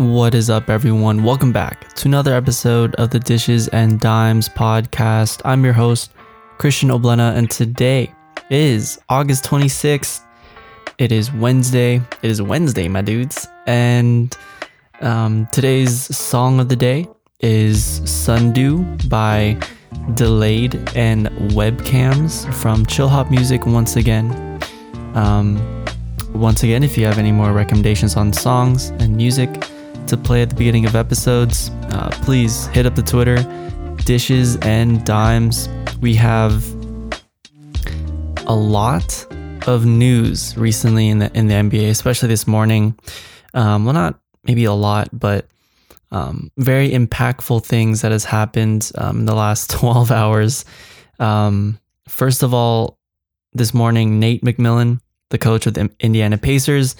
What is up, everyone? Welcome back to another episode of the Dishes and Dimes podcast. I'm your host, Christian Oblena, and today is August 26th. It is Wednesday. It is Wednesday, my dudes. And um, today's song of the day is Sundew by Delayde and Webmoms from Chillhop Music once again. Um, once again, if you have any more recommendations on songs and music, to play at the beginning of episodes, uh, please hit up the Twitter, dishes and dimes. We have a lot of news recently in the in the NBA, especially this morning. Um, well, not maybe a lot, but um, very impactful things that has happened um, in the last 12 hours. Um, first of all, this morning, Nate McMillan, the coach of the Indiana Pacers,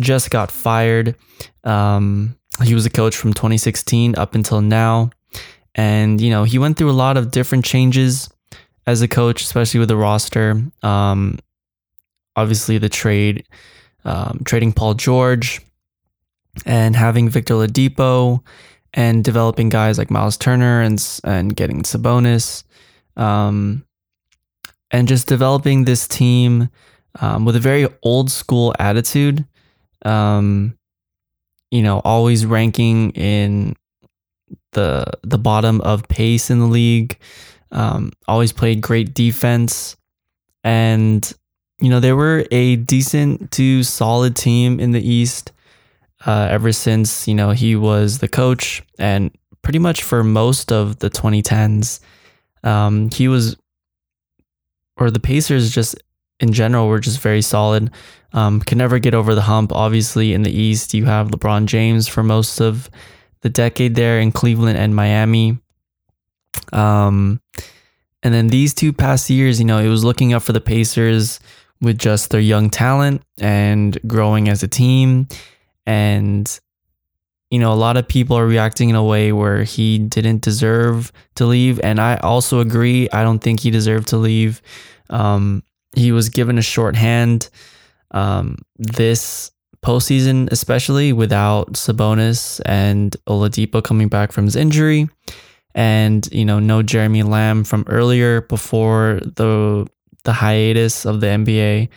just got fired. Um, he was a coach from 2016 up until now. And, you know, he went through a lot of different changes as a coach, especially with the roster. Um, obviously, the trade, um, trading Paul George and having Victor Oladipo and developing guys like Miles Turner and, and getting Sabonis. Um, and just developing this team um, with a very old school attitude. Um, you know, always ranking in the the bottom of pace in the league. Um, always played great defense, and you know they were a decent to solid team in the East uh, ever since you know he was the coach, and pretty much for most of the 2010s, um, he was, or the Pacers just in general were just very solid. Um, can never get over the hump. Obviously, in the East, you have LeBron James for most of the decade there in Cleveland and Miami. Um, and then these two past years, you know, it was looking up for the Pacers with just their young talent and growing as a team. And, you know, a lot of people are reacting in a way where he didn't deserve to leave. And I also agree. I don't think he deserved to leave. Um, he was given a short hand um, this postseason, especially without Sabonis and Oladipo coming back from his injury, and you know no Jeremy Lamb from earlier before the the hiatus of the NBA.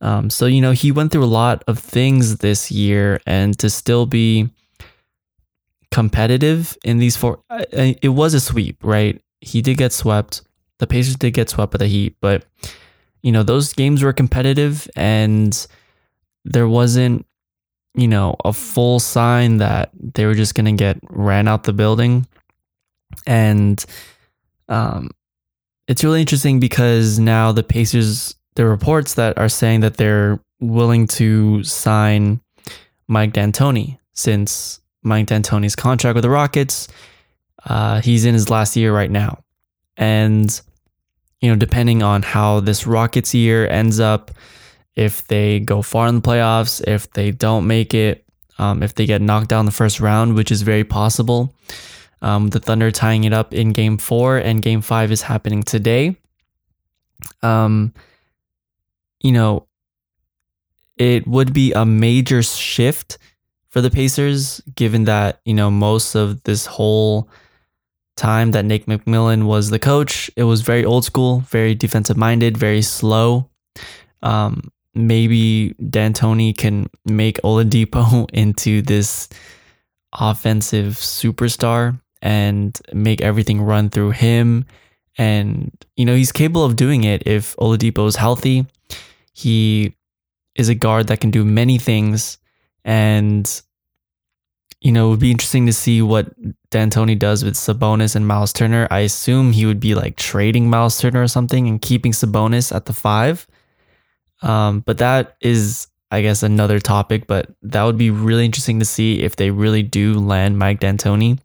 Um, so you know he went through a lot of things this year, and to still be competitive in these four, it was a sweep, right? He did get swept. The Pacers did get swept by the Heat, but you know, those games were competitive and there wasn't, you know, a full sign that they were just going to get ran out the building. And um, it's really interesting because now the Pacers, the reports that are saying that they're willing to sign Mike D'Antoni since Mike D'Antoni's contract with the Rockets, uh, he's in his last year right now. And you know, depending on how this Rockets year ends up, if they go far in the playoffs, if they don't make it, um, if they get knocked down the first round, which is very possible. Um, the Thunder tying it up in game four, and game five is happening today. Um, you know, it would be a major shift for the Pacers, given that, you know, most of this whole time that Nate McMillan was the coach, it was very old school, very defensive minded, very slow. Um, maybe D'Antoni can make Oladipo into this offensive superstar and make everything run through him. And, you know, he's capable of doing it if Oladipo is healthy. He is a guard that can do many things. And you know, it would be interesting to see what D'Antoni does with Sabonis and Miles Turner. I assume he would be like trading Miles Turner or something and keeping Sabonis at the five. Um, but that is, I guess, another topic. But that would be really interesting to see if they really do land Mike D'Antoni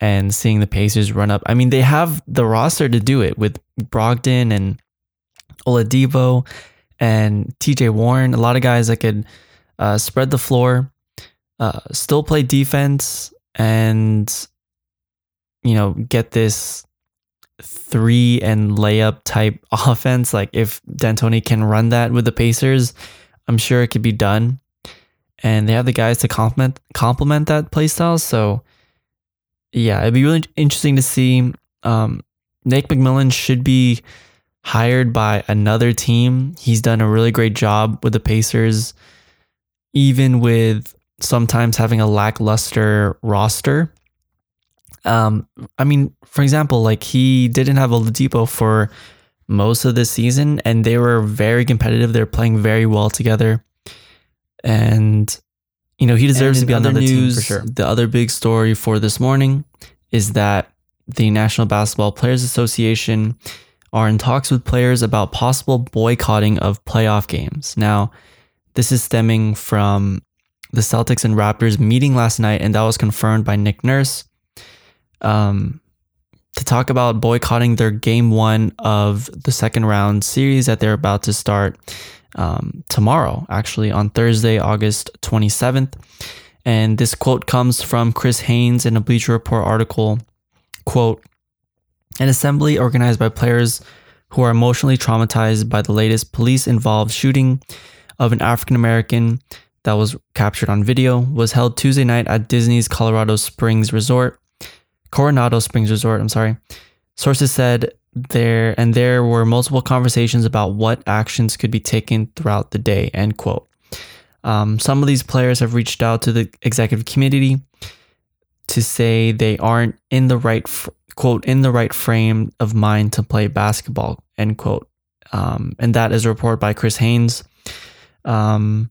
and seeing the Pacers run up. I mean, they have the roster to do it with Brogdon and Oladipo and TJ Warren, a lot of guys that could uh, spread the floor uh, still play defense and you know get this three and layup type offense. Like if D'Antoni can run that with the Pacers, I'm sure it could be done. and they have the guys to complement complement that playstyle. So yeah, it'd be really interesting to see. Um, Nate McMillan should be hired by another team. He's done a really great job with the Pacers, even with sometimes having a lackluster roster. Um, I mean, for example, like he didn't have Oladipo for most of the season, and they were very competitive. They're playing very well together, and you know he deserves to be on the news. for sure. The other big story for this morning is that the National Basketball Players Association are in talks with players about possible boycotting of playoff games. Now, this is stemming from the Celtics and Raptors meeting last night, and that was confirmed by Nick Nurse um, to talk about boycotting their game one of the second round series that they're about to start um, tomorrow, actually, on Thursday, August 27th. And this quote comes from Chris Haynes in a Bleacher Report article. Quote, an assembly organized by players who are emotionally traumatized by the latest police involved shooting of an African American that was captured on video was held Tuesday night at Disney's Colorado Springs Resort. Coronado Springs Resort, I'm sorry. Sources said there and there were multiple conversations about what actions could be taken throughout the day, end quote. Um, some of these players have reached out to the executive committee to say they aren't in the right quote in the right frame of mind to play basketball end quote um, and that is a report by chris haynes um,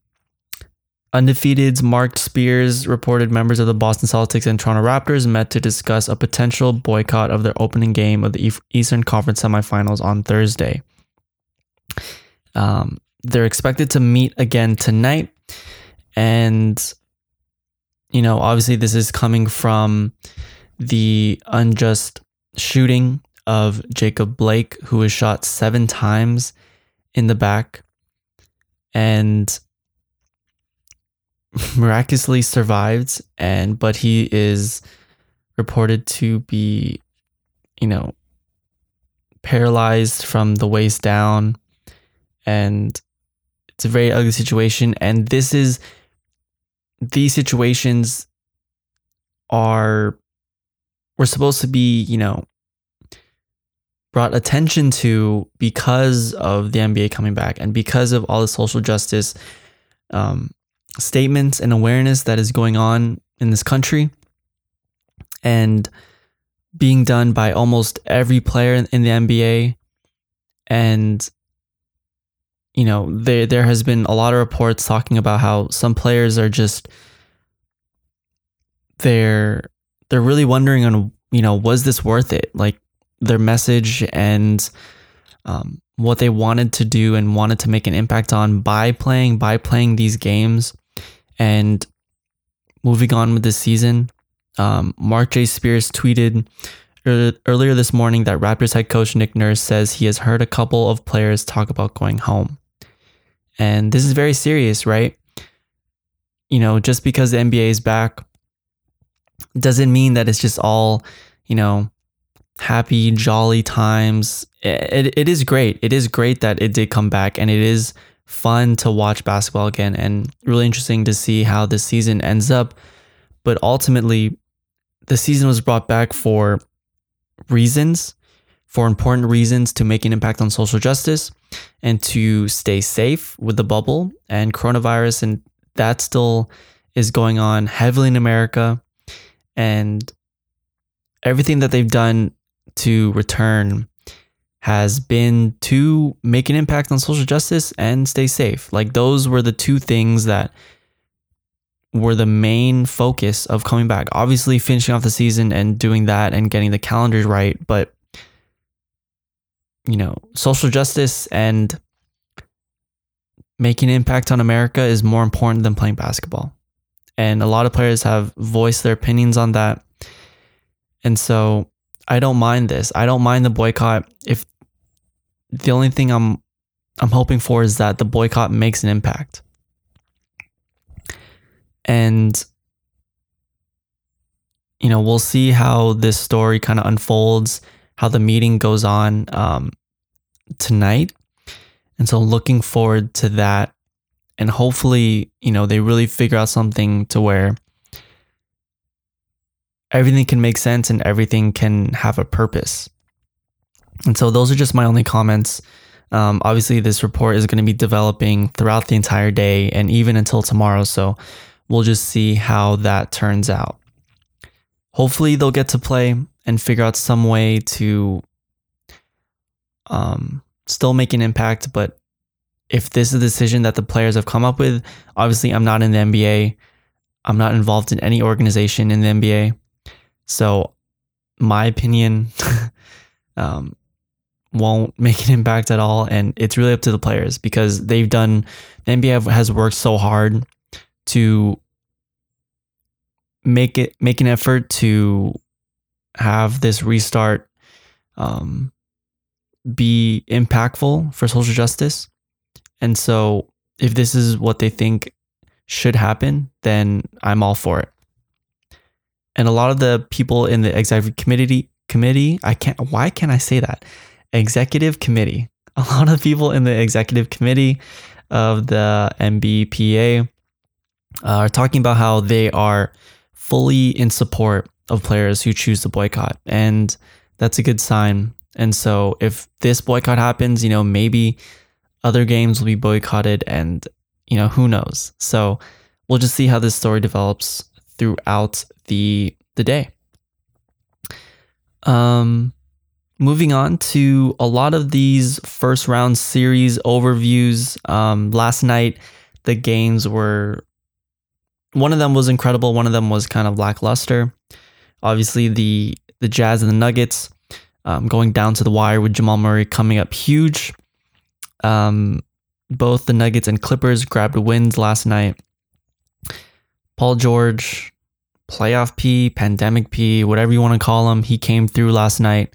undefeated's mark spears reported members of the boston celtics and toronto raptors met to discuss a potential boycott of their opening game of the eastern conference semifinals on thursday. Um, they're expected to meet again tonight. And you know obviously this is coming from the unjust shooting of Jacob Blake, who was shot seven times in the back. And miraculously survived. And but he is reported to be, you know, paralyzed from the waist down. And it's a very ugly situation. And this is these situations are we're supposed to be, you know, brought attention to because of the NBA coming back and because of all the social justice um, statements and awareness that is going on in this country and being done by almost every player in the NBA. And, you know, there, there has been a lot of reports talking about how some players are just, they're they're really wondering on you know was this worth it like their message and um, what they wanted to do and wanted to make an impact on by playing by playing these games and moving on with this season um, mark j spears tweeted earlier this morning that raptors head coach nick nurse says he has heard a couple of players talk about going home and this is very serious right you know just because the nba is back doesn't mean that it's just all, you know, happy, jolly times. It, it is great. It is great that it did come back and it is fun to watch basketball again and really interesting to see how this season ends up. But ultimately, the season was brought back for reasons, for important reasons to make an impact on social justice and to stay safe with the bubble and coronavirus. And that still is going on heavily in America and everything that they've done to return has been to make an impact on social justice and stay safe. Like those were the two things that were the main focus of coming back. Obviously, finishing off the season and doing that and getting the calendars right, but you know, social justice and making an impact on America is more important than playing basketball. And a lot of players have voiced their opinions on that. And so I don't mind this. I don't mind the boycott if the only thing I'm I'm hoping for is that the boycott makes an impact. And you know, we'll see how this story kind of unfolds, how the meeting goes on um, tonight. And so looking forward to that and hopefully, you know, they really figure out something to where everything can make sense and everything can have a purpose. And so those are just my only comments. Um, obviously, this report is going to be developing throughout the entire day and even until tomorrow. So we'll just see how that turns out. Hopefully, they'll get to play and figure out some way to um, still make an impact. But if this is a decision that the players have come up with, obviously, I'm not in the NBA. I'm not involved in any organization in the NBA. So, my opinion um, won't make an impact at all. And it's really up to the players because they've done, the NBA has worked so hard to make it, make an effort to have this restart um, be impactful for social justice. And so if this is what they think should happen, then I'm all for it. And a lot of the people in the executive committee committee, I can't why can't I say that? Executive committee. A lot of people in the executive committee of the NBPA uh, are talking about how they are fully in support of players who choose to boycott. And that's a good sign. And so if this boycott happens, you know, maybe other games will be boycotted and, you know, who knows. So we'll just see how this story develops throughout the the day. Um moving on to a lot of these first round series overviews. Um last night the games were one of them was incredible, one of them was kind of lackluster. Obviously, the the Jazz and the Nuggets um, going down to the wire with Jamal Murray coming up huge. Um, both the Nuggets and Clippers grabbed wins last night. Paul George, playoff P, pandemic P, whatever you want to call him, he came through last night.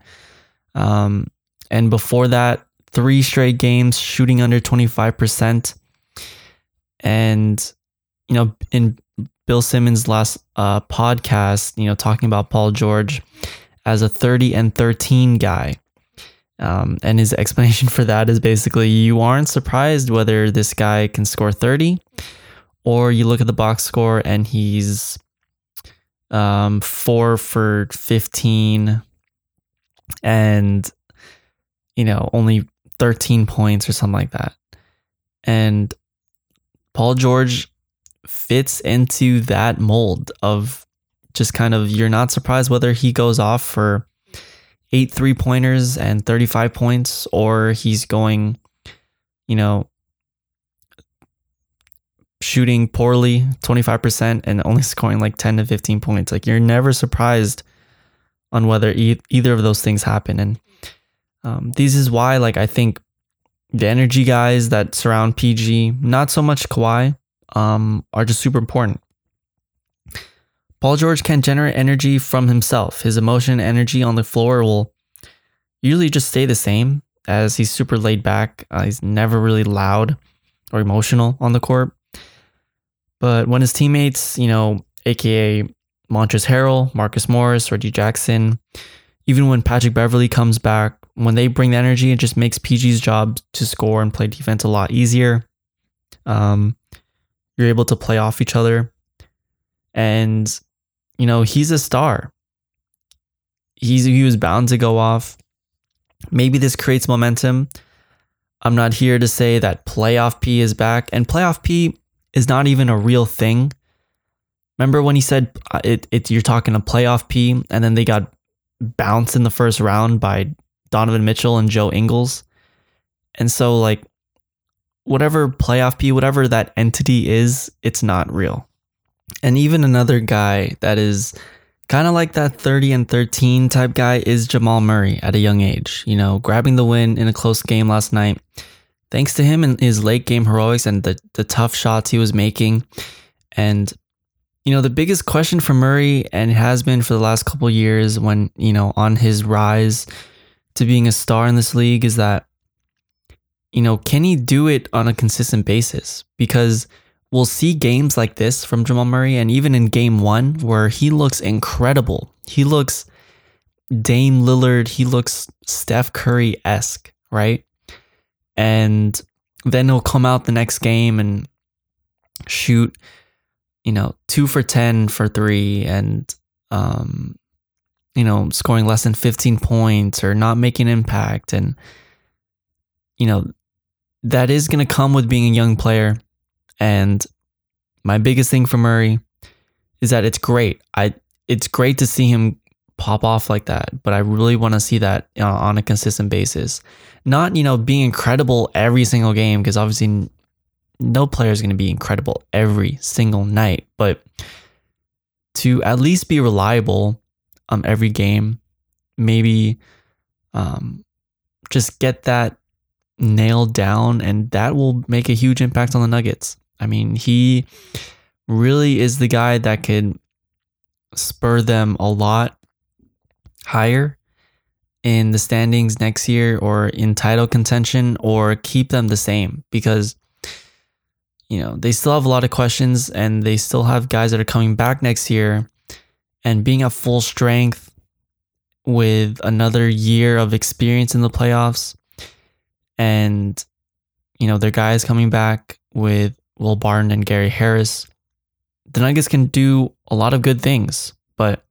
Um, and before that, three straight games shooting under 25%. And, you know, in Bill Simmons' last uh, podcast, you know, talking about Paul George as a 30 and 13 guy. Um, and his explanation for that is basically you aren't surprised whether this guy can score 30 or you look at the box score and he's um, four for 15 and, you know, only 13 points or something like that. And Paul George fits into that mold of just kind of you're not surprised whether he goes off for eight three pointers and 35 points or he's going, you know, shooting poorly 25% and only scoring like 10 to 15 points. Like you're never surprised on whether e- either of those things happen. And um, this is why, like, I think the energy guys that surround PG, not so much Kawhi, um, are just super important. Paul George can generate energy from himself. His emotion energy on the floor will usually just stay the same as he's super laid back. Uh, he's never really loud or emotional on the court. But when his teammates, you know, aka Montrezl Harrell, Marcus Morris, Reggie Jackson, even when Patrick Beverley comes back, when they bring the energy, it just makes PG's job to score and play defense a lot easier. Um, you're able to play off each other. And, you know, he's a star. He's he was bound to go off. Maybe this creates momentum. I'm not here to say that playoff P is back, and playoff P is not even a real thing. Remember when he said uh, it, it you're talking a playoff P, and then they got bounced in the first round by Donovan Mitchell and Joe Ingles. And so like whatever playoff P, whatever that entity is, it's not real. And even another guy that is kind of like that 30 and 13 type guy is Jamal Murray at a young age, you know, grabbing the win in a close game last night. Thanks to him and his late game heroics and the, the tough shots he was making. And, you know, the biggest question for Murray and has been for the last couple years when, you know, on his rise to being a star in this league is that you know, can he do it on a consistent basis? Because we'll see games like this from Jamal Murray, and even in game one, where he looks incredible. He looks Dame Lillard, he looks Steph Curry esque, right? And then he'll come out the next game and shoot, you know, two for 10 for three and, um, you know, scoring less than 15 points or not making impact. And, you know, that is going to come with being a young player. And my biggest thing for Murray is that it's great. I it's great to see him pop off like that, but I really want to see that uh, on a consistent basis. Not, you know, being incredible every single game because obviously no player is going to be incredible every single night, but to at least be reliable um every game, maybe um just get that nailed down and that will make a huge impact on the Nuggets. I mean, he really is the guy that could spur them a lot higher in the standings next year or in title contention or keep them the same because you know they still have a lot of questions and they still have guys that are coming back next year and being at full strength with another year of experience in the playoffs and you know their guys coming back with Will Barton and Gary Harris the Nuggets can do a lot of good things, but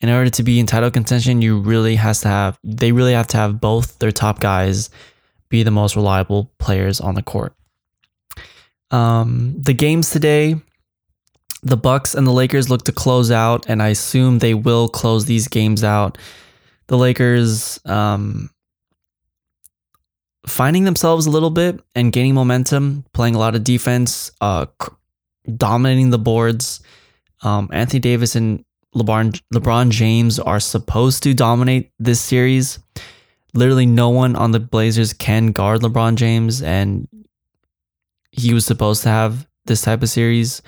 in order to be in title contention, you really has to have they really have to have both their top guys be the most reliable players on the court. Um, the games today, the Bucks and the Lakers look to close out, and I assume they will close these games out. The Lakers um, finding themselves a little bit and gaining momentum, playing a lot of defense, uh, dominating the boards. Um, Anthony Davis and LeBron LeBron James are supposed to dominate this series. Literally, no one on the Blazers can guard LeBron James, and he was supposed to have this type of series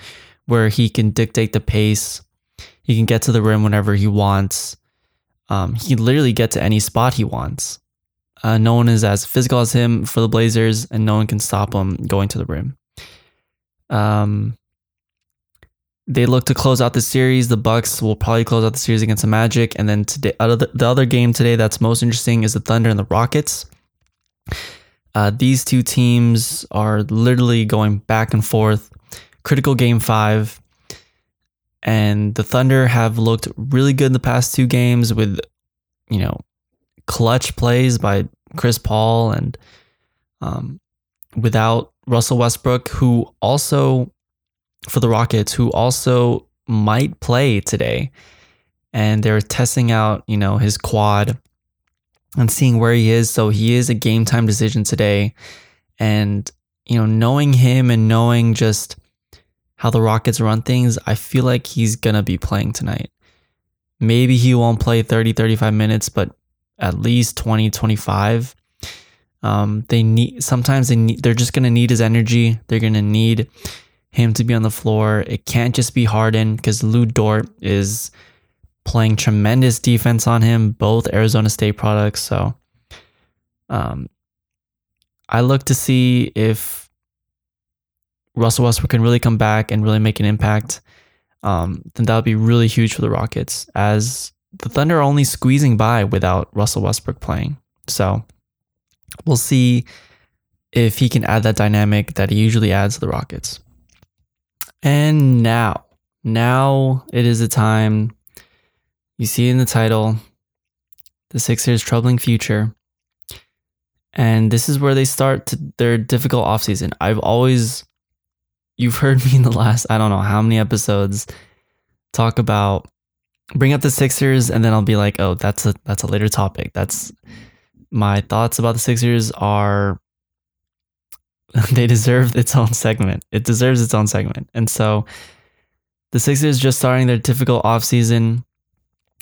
where he can dictate the pace. He can get to the rim whenever he wants. Um, he can literally get to any spot he wants. Uh, no one is as physical as him for the Blazers, and no one can stop him going to the rim. Um, they look to close out the series. The Bucks will probably close out the series against the Magic, and then today, the other game today that's most interesting is the Thunder and the Rockets. Uh, these two teams are literally going back and forth. Critical game five, and the Thunder have looked really good in the past two games with, you know, clutch plays by Chris Paul and um, without Russell Westbrook, who also for the Rockets who also might play today. And they're testing out, you know, his quad and seeing where he is. So he is a game time decision today. And, you know, knowing him and knowing just how the Rockets run things, I feel like he's going to be playing tonight. Maybe he won't play 30, 35 minutes, but at least 20, 25. Um, they need sometimes they need they're just gonna need his energy. They're gonna need him to be on the floor. It can't just be Harden because Lu Dort is playing tremendous defense on him, both Arizona State products. So um, I look to see if Russell Westbrook can really come back and really make an impact. Um, then that would be really huge for the Rockets as the Thunder are only squeezing by without Russell Westbrook playing. So we'll see if he can add that dynamic that he usually adds to the Rockets. And now, now it is the time. You see in the title, the Sixers' troubling future. And this is where they start their difficult offseason. I've always, you've heard me in the last, I don't know how many episodes, talk about, bring up the Sixers, and then I'll be like, oh, that's a that's a later topic. That's my thoughts about the Sixers are they deserve its own segment. It deserves its own segment. And so the Sixers just starting their difficult offseason.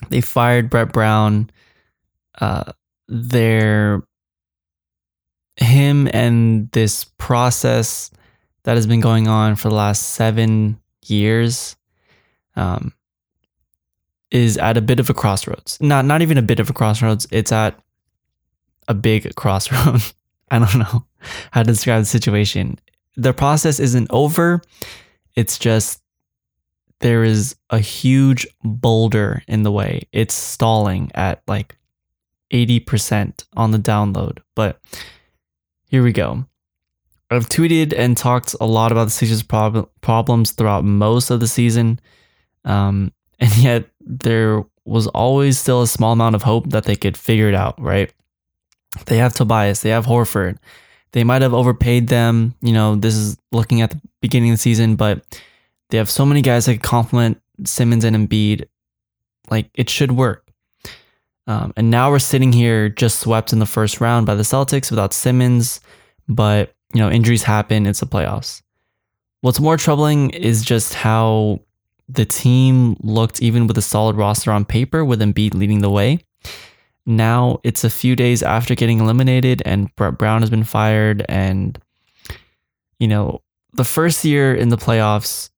They fired Brett Brown. Uh, their him and this process that has been going on for the last seven years um, is at a bit of a crossroads. Not not even a bit of a crossroads. It's at a big crossroad. I don't know how to describe the situation. The process isn't over. It's just there is a huge boulder in the way. It's stalling at like 80% on the download. But here we go. I've tweeted and talked a lot about the Sixers' prob- problems throughout most of the season, um, and yet there was always still a small amount of hope that they could figure it out. Right? They have Tobias, they have Horford. They might have overpaid them. You know, this is looking at the beginning of the season, but they have so many guys that can complement Simmons and Embiid. Like it should work. Um, and now we're sitting here just swept in the first round by the Celtics without Simmons, but you know injuries happen. It's the playoffs. What's more troubling is just how the team looked even with a solid roster on paper with Embiid leading the way. Now it's a few days after getting eliminated and Brett Brown has been fired and you know the first year in the playoffs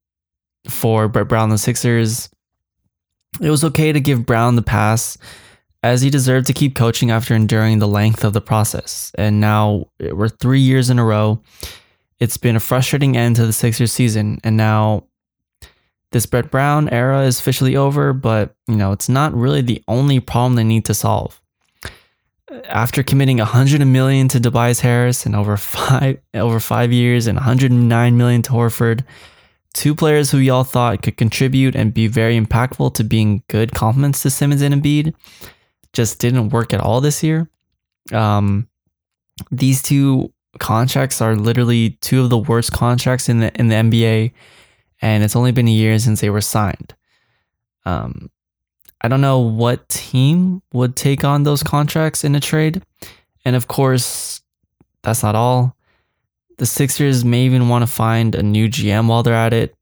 for Brett Brown the Sixers it was okay to give Brown the pass as he deserved to keep coaching after enduring the length of the process. And now we're 3 years in a row. It's been a frustrating end to the Sixers season and now this Brett Brown era is officially over, but you know, it's not really the only problem they need to solve. After committing 100 million to Tobias Harris and over 5 over 5 years and 109 million to Horford, two players who y'all thought could contribute and be very impactful to being good complements to Simmons and Embiid just didn't work at all this year. Um, these two contracts are literally two of the worst contracts in the in the NBA and it's only been a year since they were signed. Um, I don't know what team would take on those contracts in a trade. And of course, that's not all. The Sixers may even want to find a new GM while they're at it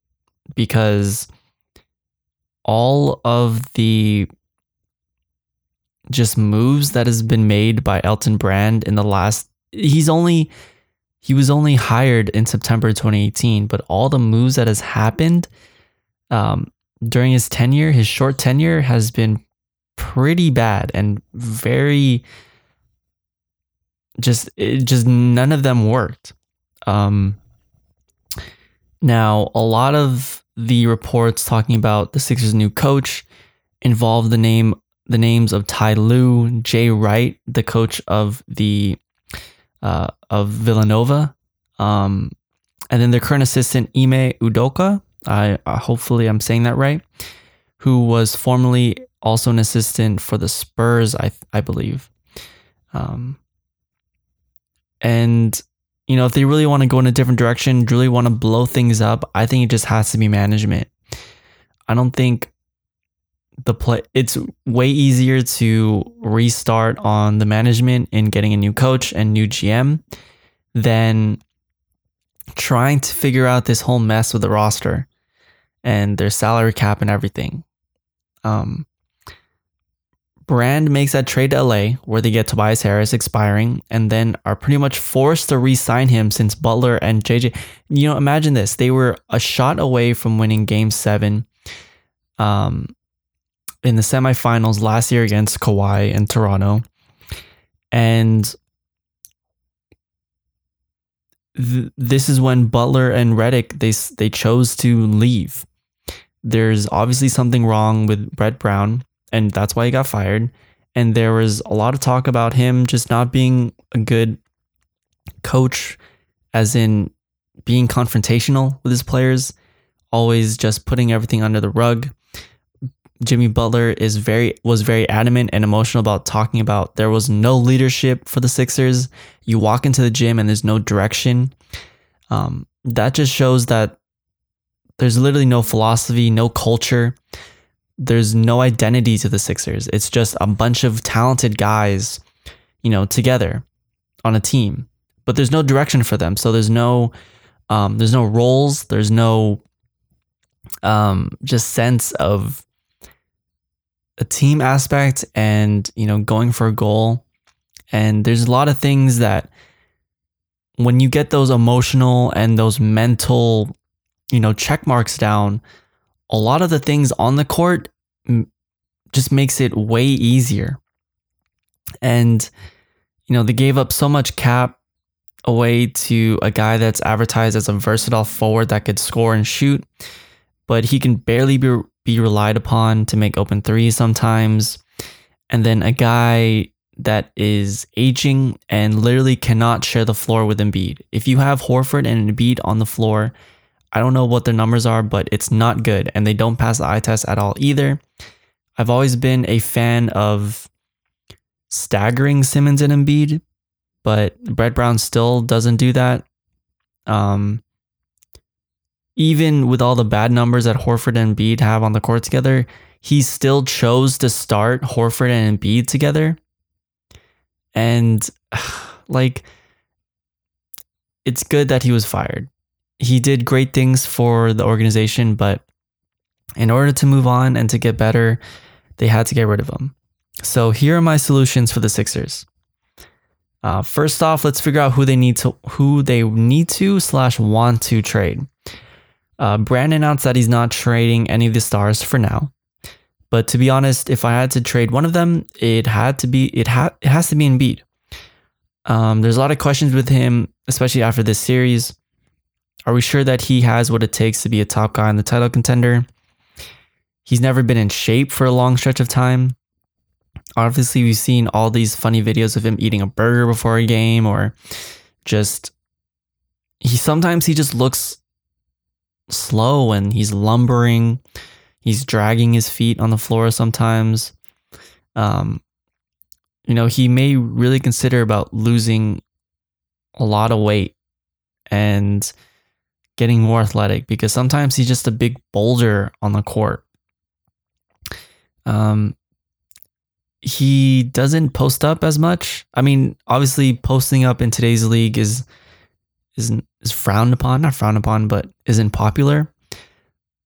because all of the just moves that has been made by Elton Brand in the last he's only he was only hired in September 2018, but all the moves that has happened um, during his tenure, his short tenure, has been pretty bad and very just it, just none of them worked. Um, now, a lot of the reports talking about the Sixers' new coach involve the name the names of Ty Lue, Jay Wright, the coach of the uh, of Villanova. Um, and then their current assistant, Ime Udoka. I uh, hopefully I'm saying that right. Who was formerly also an assistant for the Spurs, I I believe. Um, and you know, if they really want to go in a different direction, really want to blow things up, I think it just has to be management. I don't think the play it's way easier to restart on the management and getting a new coach and new GM than trying to figure out this whole mess with the roster and their salary cap and everything. Um, Brand makes that trade to LA where they get Tobias Harris expiring and then are pretty much forced to re sign him since Butler and JJ. You know, imagine this. They were a shot away from winning game seven. Um, in the semifinals last year against Kawhi and Toronto. And th- this is when Butler and Redick they they chose to leave. There's obviously something wrong with Brett Brown, and that's why he got fired. And there was a lot of talk about him just not being a good coach, as in being confrontational with his players, always just putting everything under the rug. Jimmy Butler is very was very adamant and emotional about talking about there was no leadership for the Sixers. You walk into the gym and there's no direction. Um, that just shows that there's literally no philosophy, no culture. There's no identity to the Sixers. It's just a bunch of talented guys, you know, together on a team. But there's no direction for them. So there's no um, there's no roles. There's no um, just sense of a team aspect and you know going for a goal and there's a lot of things that when you get those emotional and those mental you know check marks down a lot of the things on the court just makes it way easier and you know they gave up so much cap away to a guy that's advertised as a versatile forward that could score and shoot but he can barely be be relied upon to make open threes sometimes. And then a guy that is aging and literally cannot share the floor with Embiid. If you have Horford and Embiid on the floor, I don't know what their numbers are, but it's not good. And they don't pass the eye test at all either. I've always been a fan of staggering Simmons and Embiid, but Brett Brown still doesn't do that. Um, even with all the bad numbers that Horford and Embiid have on the court together, he still chose to start Horford and Embiid together. And like, it's good that he was fired. He did great things for the organization, but in order to move on and to get better, they had to get rid of him. So here are my solutions for the Sixers. Uh, first off, let's figure out who they need to who they need to slash want to trade. Uh, Brand announced that he's not trading any of the stars for now. But to be honest, if I had to trade one of them, it had to be it had it has to be Embiid. Um, there's a lot of questions with him, especially after this series. Are we sure that he has what it takes to be a top guy in the title contender? He's never been in shape for a long stretch of time. Obviously, we've seen all these funny videos of him eating a burger before a game or just he sometimes he just looks slow and he's lumbering. He's dragging his feet on the floor sometimes. Um, you know, he may really consider about losing a lot of weight and getting more athletic because sometimes he's just a big boulder on the court. Um, he doesn't post up as much. I mean, obviously, posting up in today's league is is is frowned upon, not frowned upon, but isn't popular.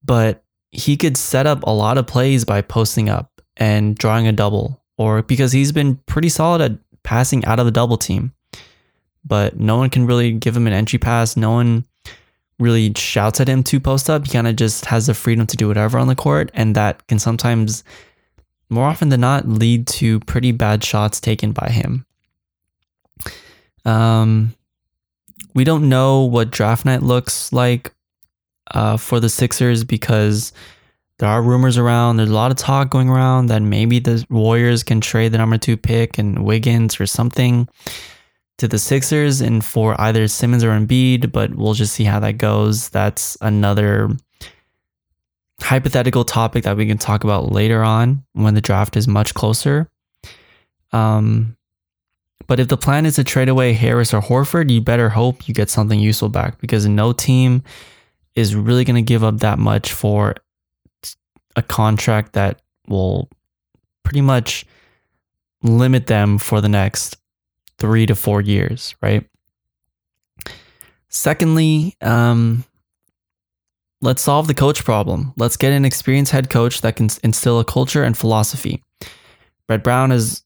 But he could set up a lot of plays by posting up and drawing a double, or because he's been pretty solid at passing out of the double team. But no one can really give him an entry pass. No one really shouts at him to post up. He kind of just has the freedom to do whatever on the court, and that can sometimes, more often than not, lead to pretty bad shots taken by him. Um, we don't know what draft night looks like uh, for the Sixers because there are rumors around. There's a lot of talk going around that maybe the Warriors can trade the number two pick and Wiggins or something to the Sixers and for either Simmons or Embiid, but we'll just see how that goes. That's another hypothetical topic that we can talk about later on when the draft is much closer. Um, but if the plan is to trade away Harris or Horford, you better hope you get something useful back because no team is really going to give up that much for a contract that will pretty much limit them for the next three to four years, right? Secondly, um, let's solve the coach problem. Let's get an experienced head coach that can instill a culture and philosophy. Brett Brown has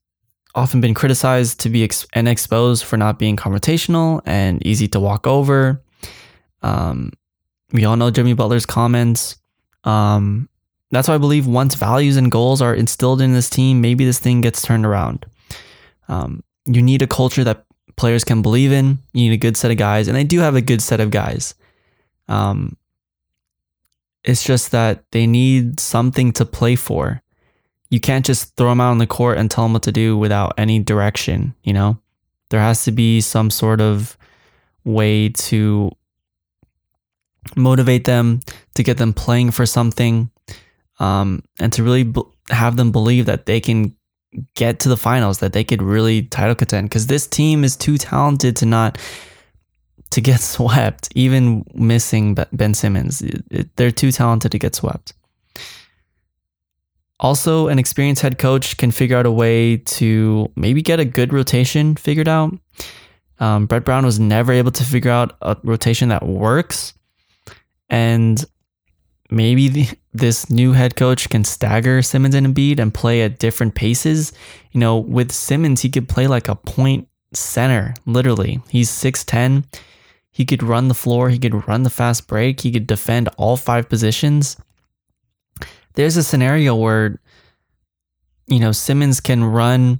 often been criticized to be ex- and exposed for not being confrontational and easy to walk over. Um, we all know Jimmy Butler's comments. Um, that's why I believe once values and goals are instilled in this team, maybe this thing gets turned around. Um, you need a culture that players can believe in. You need a good set of guys, and they do have a good set of guys. Um, it's just that they need something to play for. You can't just throw them out on the court and tell them what to do without any direction. You know, there has to be some sort of way to motivate them, to get them playing for something, um, and to really b- have them believe that they can get to the finals, that they could really title contend. Because this team is too talented to not to get swept, even missing Ben Simmons. It, it, they're too talented to get swept. Also, an experienced head coach can figure out a way to maybe get a good rotation figured out. Um, Brett Brown was never able to figure out a rotation that works. And maybe the, this new head coach can stagger Simmons and Embiid and play at different paces. You know, with Simmons, he could play like a point center, literally. He's 6'10. He could run the floor, he could run the fast break, he could defend all five positions. There's a scenario where, you know, Simmons can run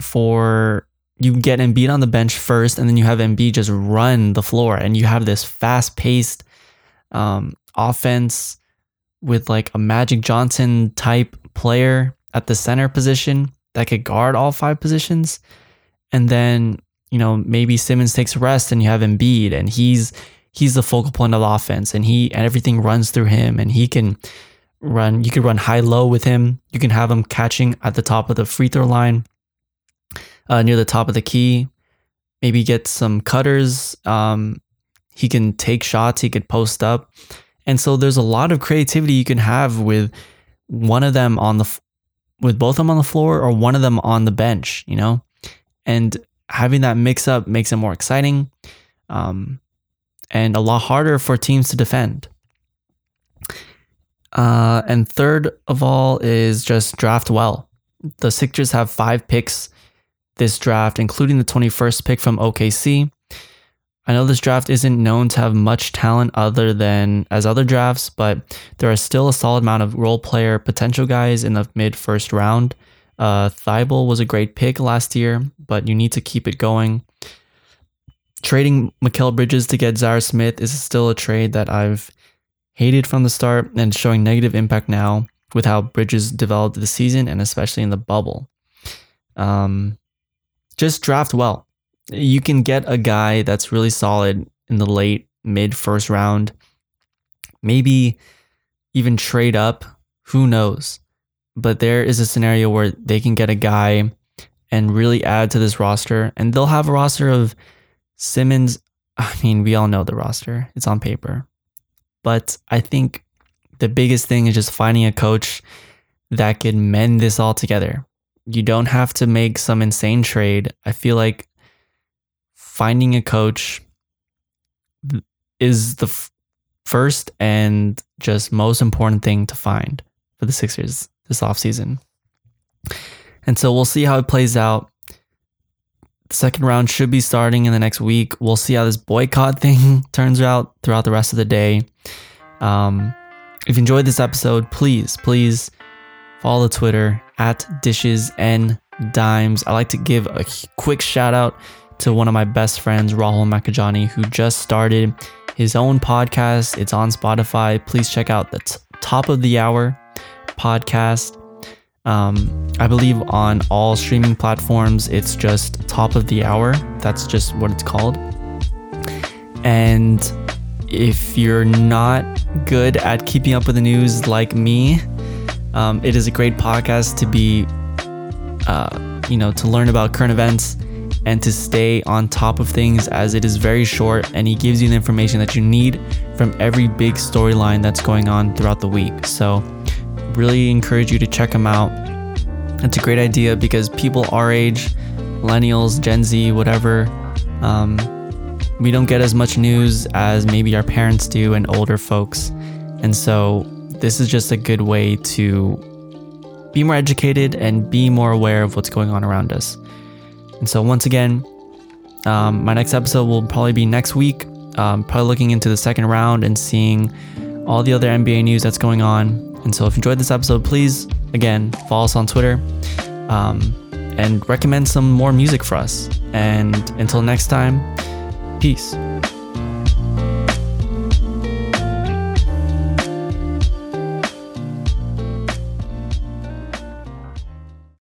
for you get Embiid on the bench first, and then you have Embiid just run the floor, and you have this fast paced um, offense with like a Magic Johnson type player at the center position that could guard all five positions. And then, you know, maybe Simmons takes a rest and you have Embiid and he's he's the focal point of the offense and he and everything runs through him and he can run you could run high low with him. You can have him catching at the top of the free throw line, uh, near the top of the key. Maybe get some cutters. Um, he can take shots. He could post up, and so there's a lot of creativity you can have with one of them on the with both of them on the floor or one of them on the bench. You know, and having that mix up makes it more exciting, um, and a lot harder for teams to defend. Uh, and third of all is just draft well. The Sixers have five picks this draft, including the 21st pick from OKC. I know this draft isn't known to have much talent other than as other drafts, but there are still a solid amount of role player potential guys in the mid first round. Uh, Thybulle was a great pick last year, but you need to keep it going. Trading Mikal Bridges to get Zhaire Smith is still a trade that I've hated from the start and showing negative impact now with how Bridges developed the season and especially in the bubble. Um, just draft well. You can get a guy that's really solid in the late, mid first round. Maybe even trade up. Who knows? But there is a scenario where they can get a guy and really add to this roster. And they'll have a roster of Simmons. I mean, we all know the roster, it's on paper. But I think the biggest thing is just finding a coach that can mend this all together. You don't have to make some insane trade. I feel like finding a coach is the f- first and just most important thing to find for the Sixers this offseason. And so we'll see how it plays out. The second round should be starting in the next week. We'll see how this boycott thing turns out throughout the rest of the day. Um, if you enjoyed this episode, please, please follow the Twitter at dishes and dimes. I like to give a quick shout out to one of my best friends, Rahul Makajani, who just started his own podcast. It's on Spotify. Please check out the t- top of the hour podcast. Um, I believe on all streaming platforms, it's just top of the hour. That's just what it's called. And if you're not good at keeping up with the news like me, um, it is a great podcast to be, uh, you know, to learn about current events and to stay on top of things as it is very short and he gives you the information that you need from every big storyline that's going on throughout the week. So, really encourage you to check him out. It's a great idea because people our age, millennials, Gen Z, whatever, um, we don't get as much news as maybe our parents do and older folks. And so this is just a good way to be more educated and be more aware of what's going on around us. And so, once again, um, my next episode will probably be next week. Um, probably looking into the second round and seeing all the other NBA news that's going on. And so, if you enjoyed this episode, please, again, follow us on Twitter um, and recommend some more music for us. And until next time, Peace.